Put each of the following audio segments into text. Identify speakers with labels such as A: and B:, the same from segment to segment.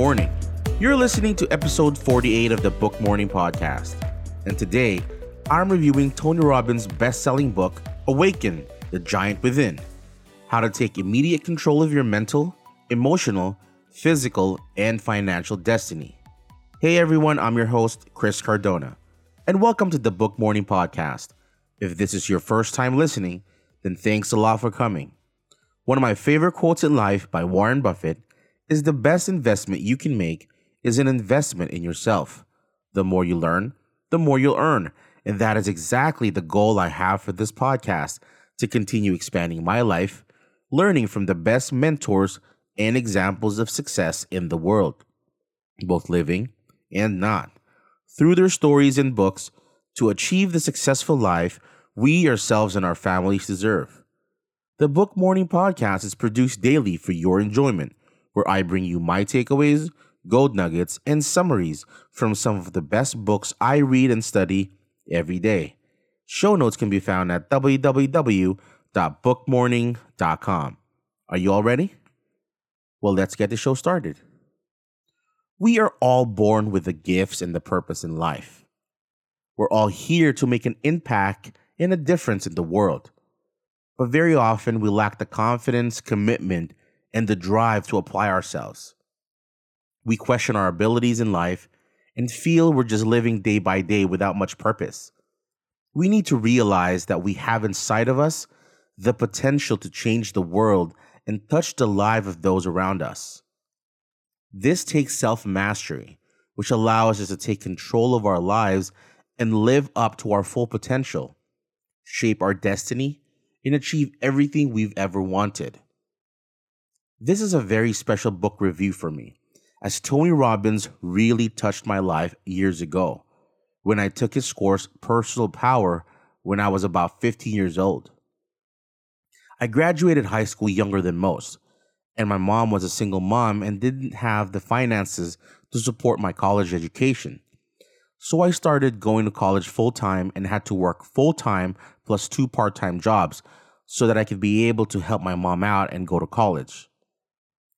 A: Morning. You're listening to episode 48 of the Book Morning Podcast. And today, I'm reviewing Tony Robbins' best selling book, Awaken The Giant Within How to Take Immediate Control of Your Mental, Emotional, Physical, and Financial Destiny. Hey everyone, I'm your host, Chris Cardona, and welcome to the Book Morning Podcast. If this is your first time listening, then thanks a lot for coming. One of my favorite quotes in life by Warren Buffett is the best investment you can make is an investment in yourself. The more you learn, the more you'll earn. And that is exactly the goal I have for this podcast to continue expanding my life, learning from the best mentors and examples of success in the world, both living and not. Through their stories and books, to achieve the successful life we ourselves and our families deserve. The Book Morning Podcast is produced daily for your enjoyment where I bring you my takeaways, gold nuggets, and summaries from some of the best books I read and study every day. Show notes can be found at www.bookmorning.com. Are you all ready? Well, let's get the show started. We are all born with the gifts and the purpose in life. We're all here to make an impact and a difference in the world. But very often we lack the confidence, commitment, and the drive to apply ourselves. We question our abilities in life and feel we're just living day by day without much purpose. We need to realize that we have inside of us the potential to change the world and touch the lives of those around us. This takes self mastery, which allows us to take control of our lives and live up to our full potential, shape our destiny, and achieve everything we've ever wanted. This is a very special book review for me, as Tony Robbins really touched my life years ago when I took his course, Personal Power, when I was about 15 years old. I graduated high school younger than most, and my mom was a single mom and didn't have the finances to support my college education. So I started going to college full time and had to work full time plus two part time jobs so that I could be able to help my mom out and go to college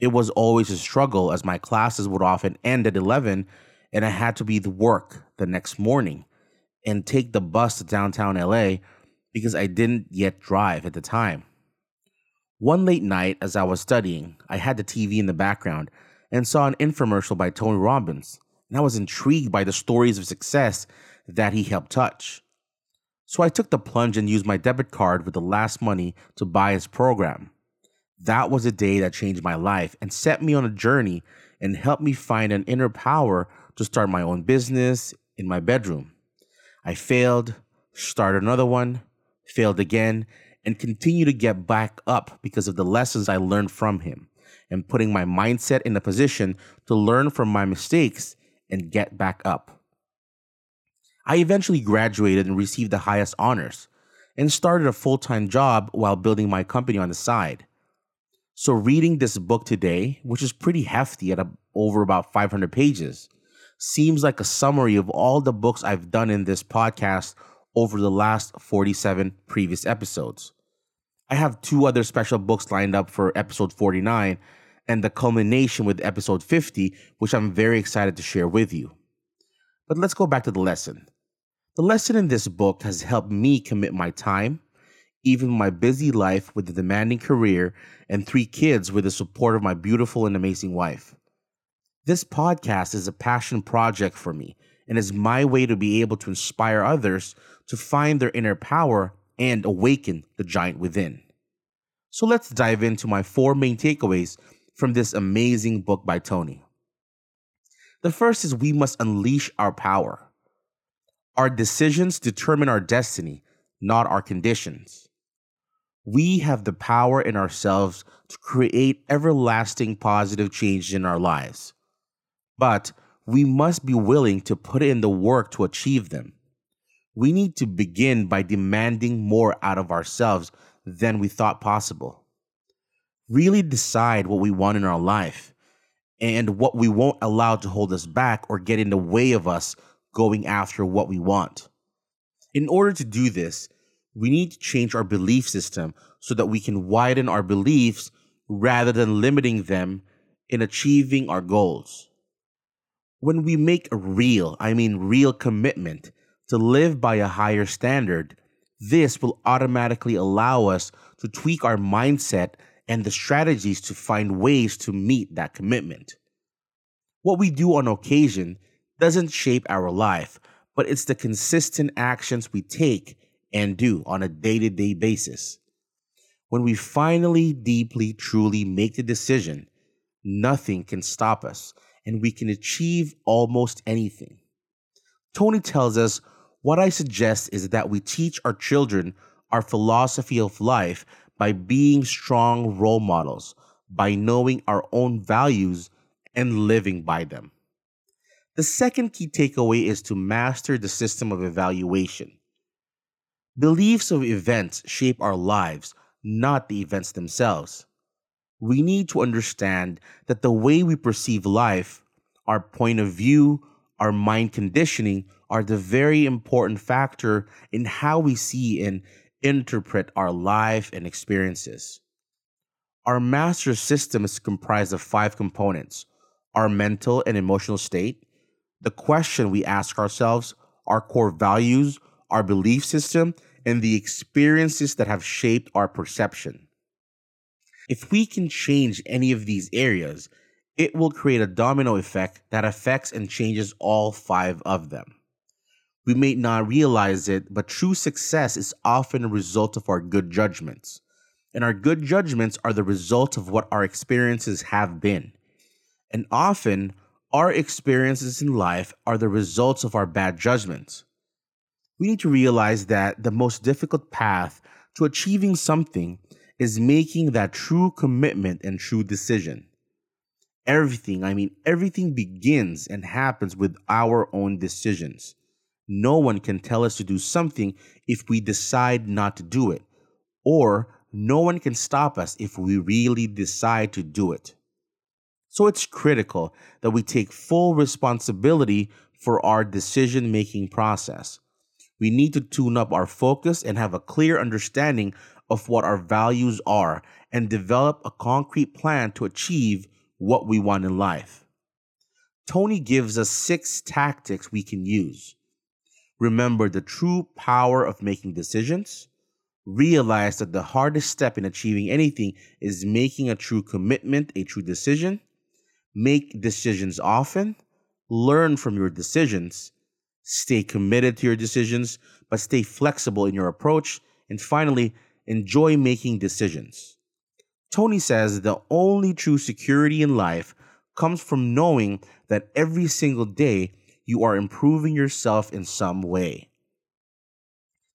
A: it was always a struggle as my classes would often end at 11 and I had to be the work the next morning and take the bus to downtown LA because I didn't yet drive at the time. One late night as I was studying, I had the TV in the background and saw an infomercial by Tony Robbins, and I was intrigued by the stories of success that he helped touch. So I took the plunge and used my debit card with the last money to buy his program. That was a day that changed my life and set me on a journey and helped me find an inner power to start my own business in my bedroom. I failed, started another one, failed again, and continue to get back up because of the lessons I learned from him and putting my mindset in a position to learn from my mistakes and get back up. I eventually graduated and received the highest honors and started a full time job while building my company on the side. So, reading this book today, which is pretty hefty at a, over about 500 pages, seems like a summary of all the books I've done in this podcast over the last 47 previous episodes. I have two other special books lined up for episode 49 and the culmination with episode 50, which I'm very excited to share with you. But let's go back to the lesson. The lesson in this book has helped me commit my time, even my busy life with a demanding career and three kids with the support of my beautiful and amazing wife. This podcast is a passion project for me and is my way to be able to inspire others to find their inner power and awaken the giant within. So let's dive into my four main takeaways from this amazing book by Tony. The first is we must unleash our power. Our decisions determine our destiny, not our conditions. We have the power in ourselves to create everlasting positive change in our lives. But we must be willing to put in the work to achieve them. We need to begin by demanding more out of ourselves than we thought possible. Really decide what we want in our life and what we won't allow to hold us back or get in the way of us going after what we want. In order to do this, we need to change our belief system so that we can widen our beliefs rather than limiting them in achieving our goals. When we make a real, I mean real commitment to live by a higher standard, this will automatically allow us to tweak our mindset and the strategies to find ways to meet that commitment. What we do on occasion doesn't shape our life, but it's the consistent actions we take and do on a day to day basis. When we finally, deeply, truly make the decision, nothing can stop us and we can achieve almost anything. Tony tells us what I suggest is that we teach our children our philosophy of life by being strong role models, by knowing our own values and living by them. The second key takeaway is to master the system of evaluation. Beliefs of events shape our lives, not the events themselves. We need to understand that the way we perceive life, our point of view, our mind conditioning are the very important factor in how we see and interpret our life and experiences. Our master system is comprised of five components our mental and emotional state, the question we ask ourselves, our core values, our belief system, and the experiences that have shaped our perception. If we can change any of these areas, it will create a domino effect that affects and changes all five of them. We may not realize it, but true success is often a result of our good judgments. And our good judgments are the result of what our experiences have been. And often, our experiences in life are the results of our bad judgments. We need to realize that the most difficult path to achieving something is making that true commitment and true decision. Everything, I mean, everything begins and happens with our own decisions. No one can tell us to do something if we decide not to do it, or no one can stop us if we really decide to do it. So it's critical that we take full responsibility for our decision making process. We need to tune up our focus and have a clear understanding of what our values are and develop a concrete plan to achieve what we want in life. Tony gives us six tactics we can use. Remember the true power of making decisions. Realize that the hardest step in achieving anything is making a true commitment, a true decision make decisions often, learn from your decisions, stay committed to your decisions, but stay flexible in your approach, and finally, enjoy making decisions. Tony says the only true security in life comes from knowing that every single day you are improving yourself in some way.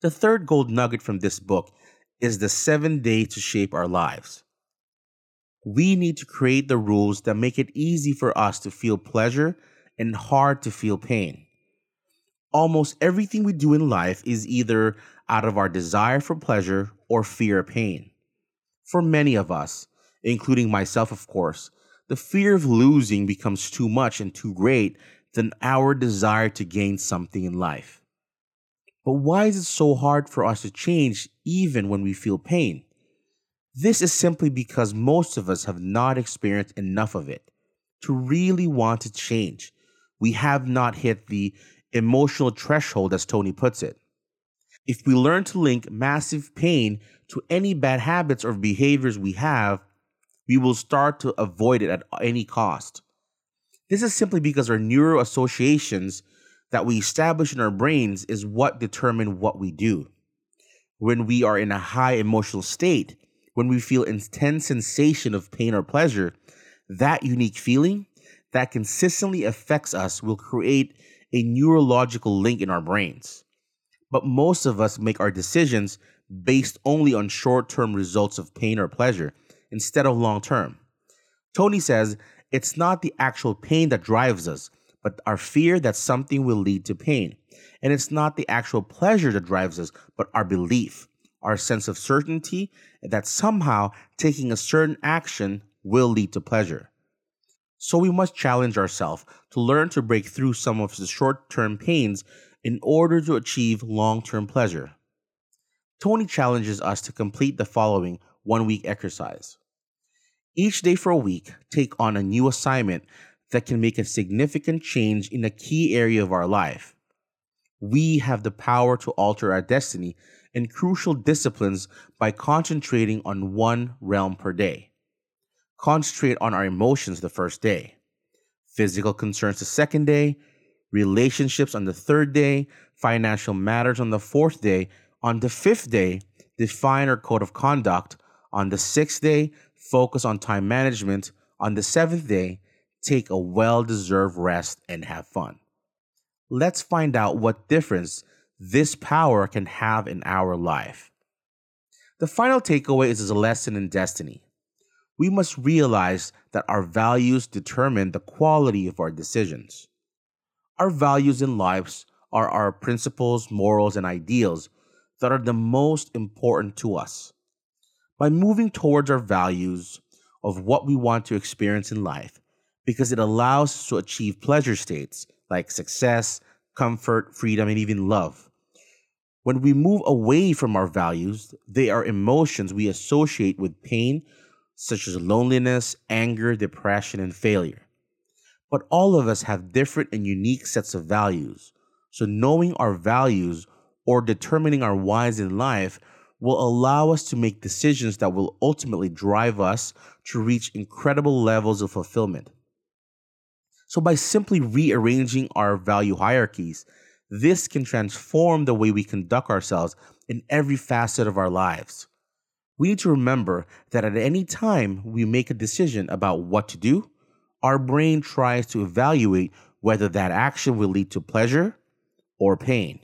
A: The third gold nugget from this book is the seven days to shape our lives we need to create the rules that make it easy for us to feel pleasure and hard to feel pain. Almost everything we do in life is either out of our desire for pleasure or fear of pain. For many of us, including myself, of course, the fear of losing becomes too much and too great than our desire to gain something in life. But why is it so hard for us to change even when we feel pain? This is simply because most of us have not experienced enough of it to really want to change. We have not hit the emotional threshold, as Tony puts it. If we learn to link massive pain to any bad habits or behaviors we have, we will start to avoid it at any cost. This is simply because our neural associations that we establish in our brains is what determine what we do. When we are in a high emotional state, when we feel intense sensation of pain or pleasure, that unique feeling that consistently affects us will create a neurological link in our brains. But most of us make our decisions based only on short term results of pain or pleasure instead of long term. Tony says it's not the actual pain that drives us, but our fear that something will lead to pain. And it's not the actual pleasure that drives us, but our belief our sense of certainty that somehow taking a certain action will lead to pleasure. So we must challenge ourselves to learn to break through some of the short term pains in order to achieve long term pleasure. Tony challenges us to complete the following one week exercise. Each day for a week, take on a new assignment that can make a significant change in a key area of our life. We have the power to alter our destiny and crucial disciplines by concentrating on one realm per day. Concentrate on our emotions the first day, physical concerns the second day, relationships on the third day, financial matters on the fourth day. On the fifth day, define our code of conduct. On the sixth day, focus on time management. On the seventh day, take a well deserved rest and have fun. Let's find out what difference this power can have in our life. The final takeaway is a lesson in destiny. We must realize that our values determine the quality of our decisions. Our values in lives are our principles, morals, and ideals that are the most important to us. By moving towards our values of what we want to experience in life, because it allows us to achieve pleasure states like success, comfort, freedom, and even love. When we move away from our values, they are emotions we associate with pain, such as loneliness, anger, depression, and failure. But all of us have different and unique sets of values. So, knowing our values or determining our whys in life will allow us to make decisions that will ultimately drive us to reach incredible levels of fulfillment. So, by simply rearranging our value hierarchies, this can transform the way we conduct ourselves in every facet of our lives. We need to remember that at any time we make a decision about what to do, our brain tries to evaluate whether that action will lead to pleasure or pain.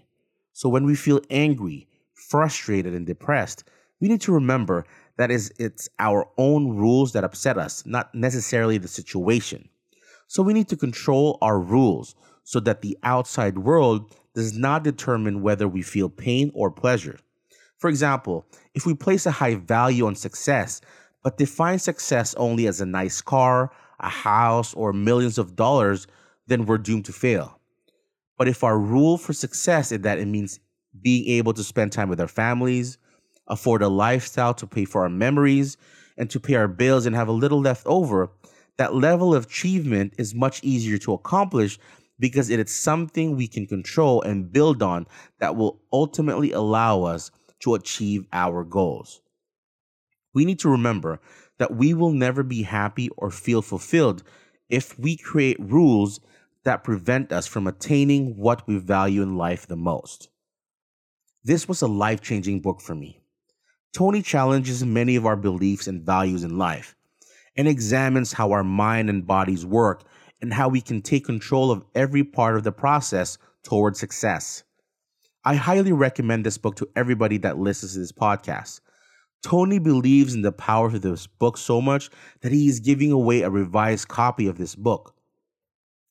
A: So when we feel angry, frustrated, and depressed, we need to remember that is it's our own rules that upset us, not necessarily the situation. So we need to control our rules so that the outside world does not determine whether we feel pain or pleasure. For example, if we place a high value on success, but define success only as a nice car, a house, or millions of dollars, then we're doomed to fail. But if our rule for success is that it means being able to spend time with our families, afford a lifestyle to pay for our memories, and to pay our bills and have a little left over, that level of achievement is much easier to accomplish because it is something we can control and build on that will ultimately allow us to achieve our goals. We need to remember that we will never be happy or feel fulfilled if we create rules that prevent us from attaining what we value in life the most. This was a life changing book for me. Tony challenges many of our beliefs and values in life and examines how our mind and bodies work and how we can take control of every part of the process toward success. I highly recommend this book to everybody that listens to this podcast. Tony believes in the power of this book so much that he is giving away a revised copy of this book.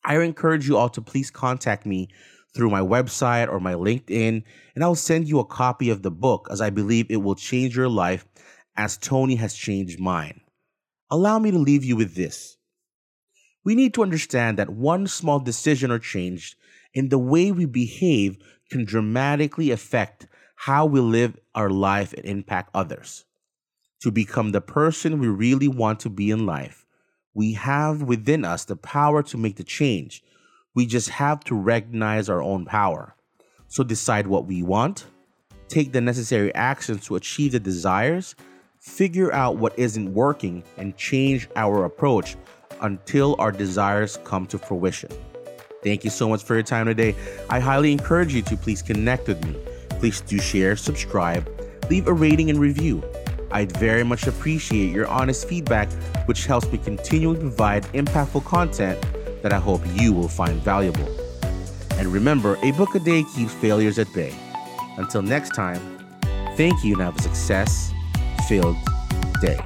A: I encourage you all to please contact me through my website or my LinkedIn, and I'll send you a copy of the book as I believe it will change your life as Tony has changed mine. Allow me to leave you with this. We need to understand that one small decision or change in the way we behave can dramatically affect how we live our life and impact others. To become the person we really want to be in life, we have within us the power to make the change. We just have to recognize our own power. So decide what we want, take the necessary actions to achieve the desires, figure out what isn't working, and change our approach until our desires come to fruition. Thank you so much for your time today. I highly encourage you to please connect with me Please do share, subscribe, leave a rating and review. I'd very much appreciate your honest feedback, which helps me continually provide impactful content that I hope you will find valuable. And remember, a book a day keeps failures at bay. Until next time, thank you and have a success filled day.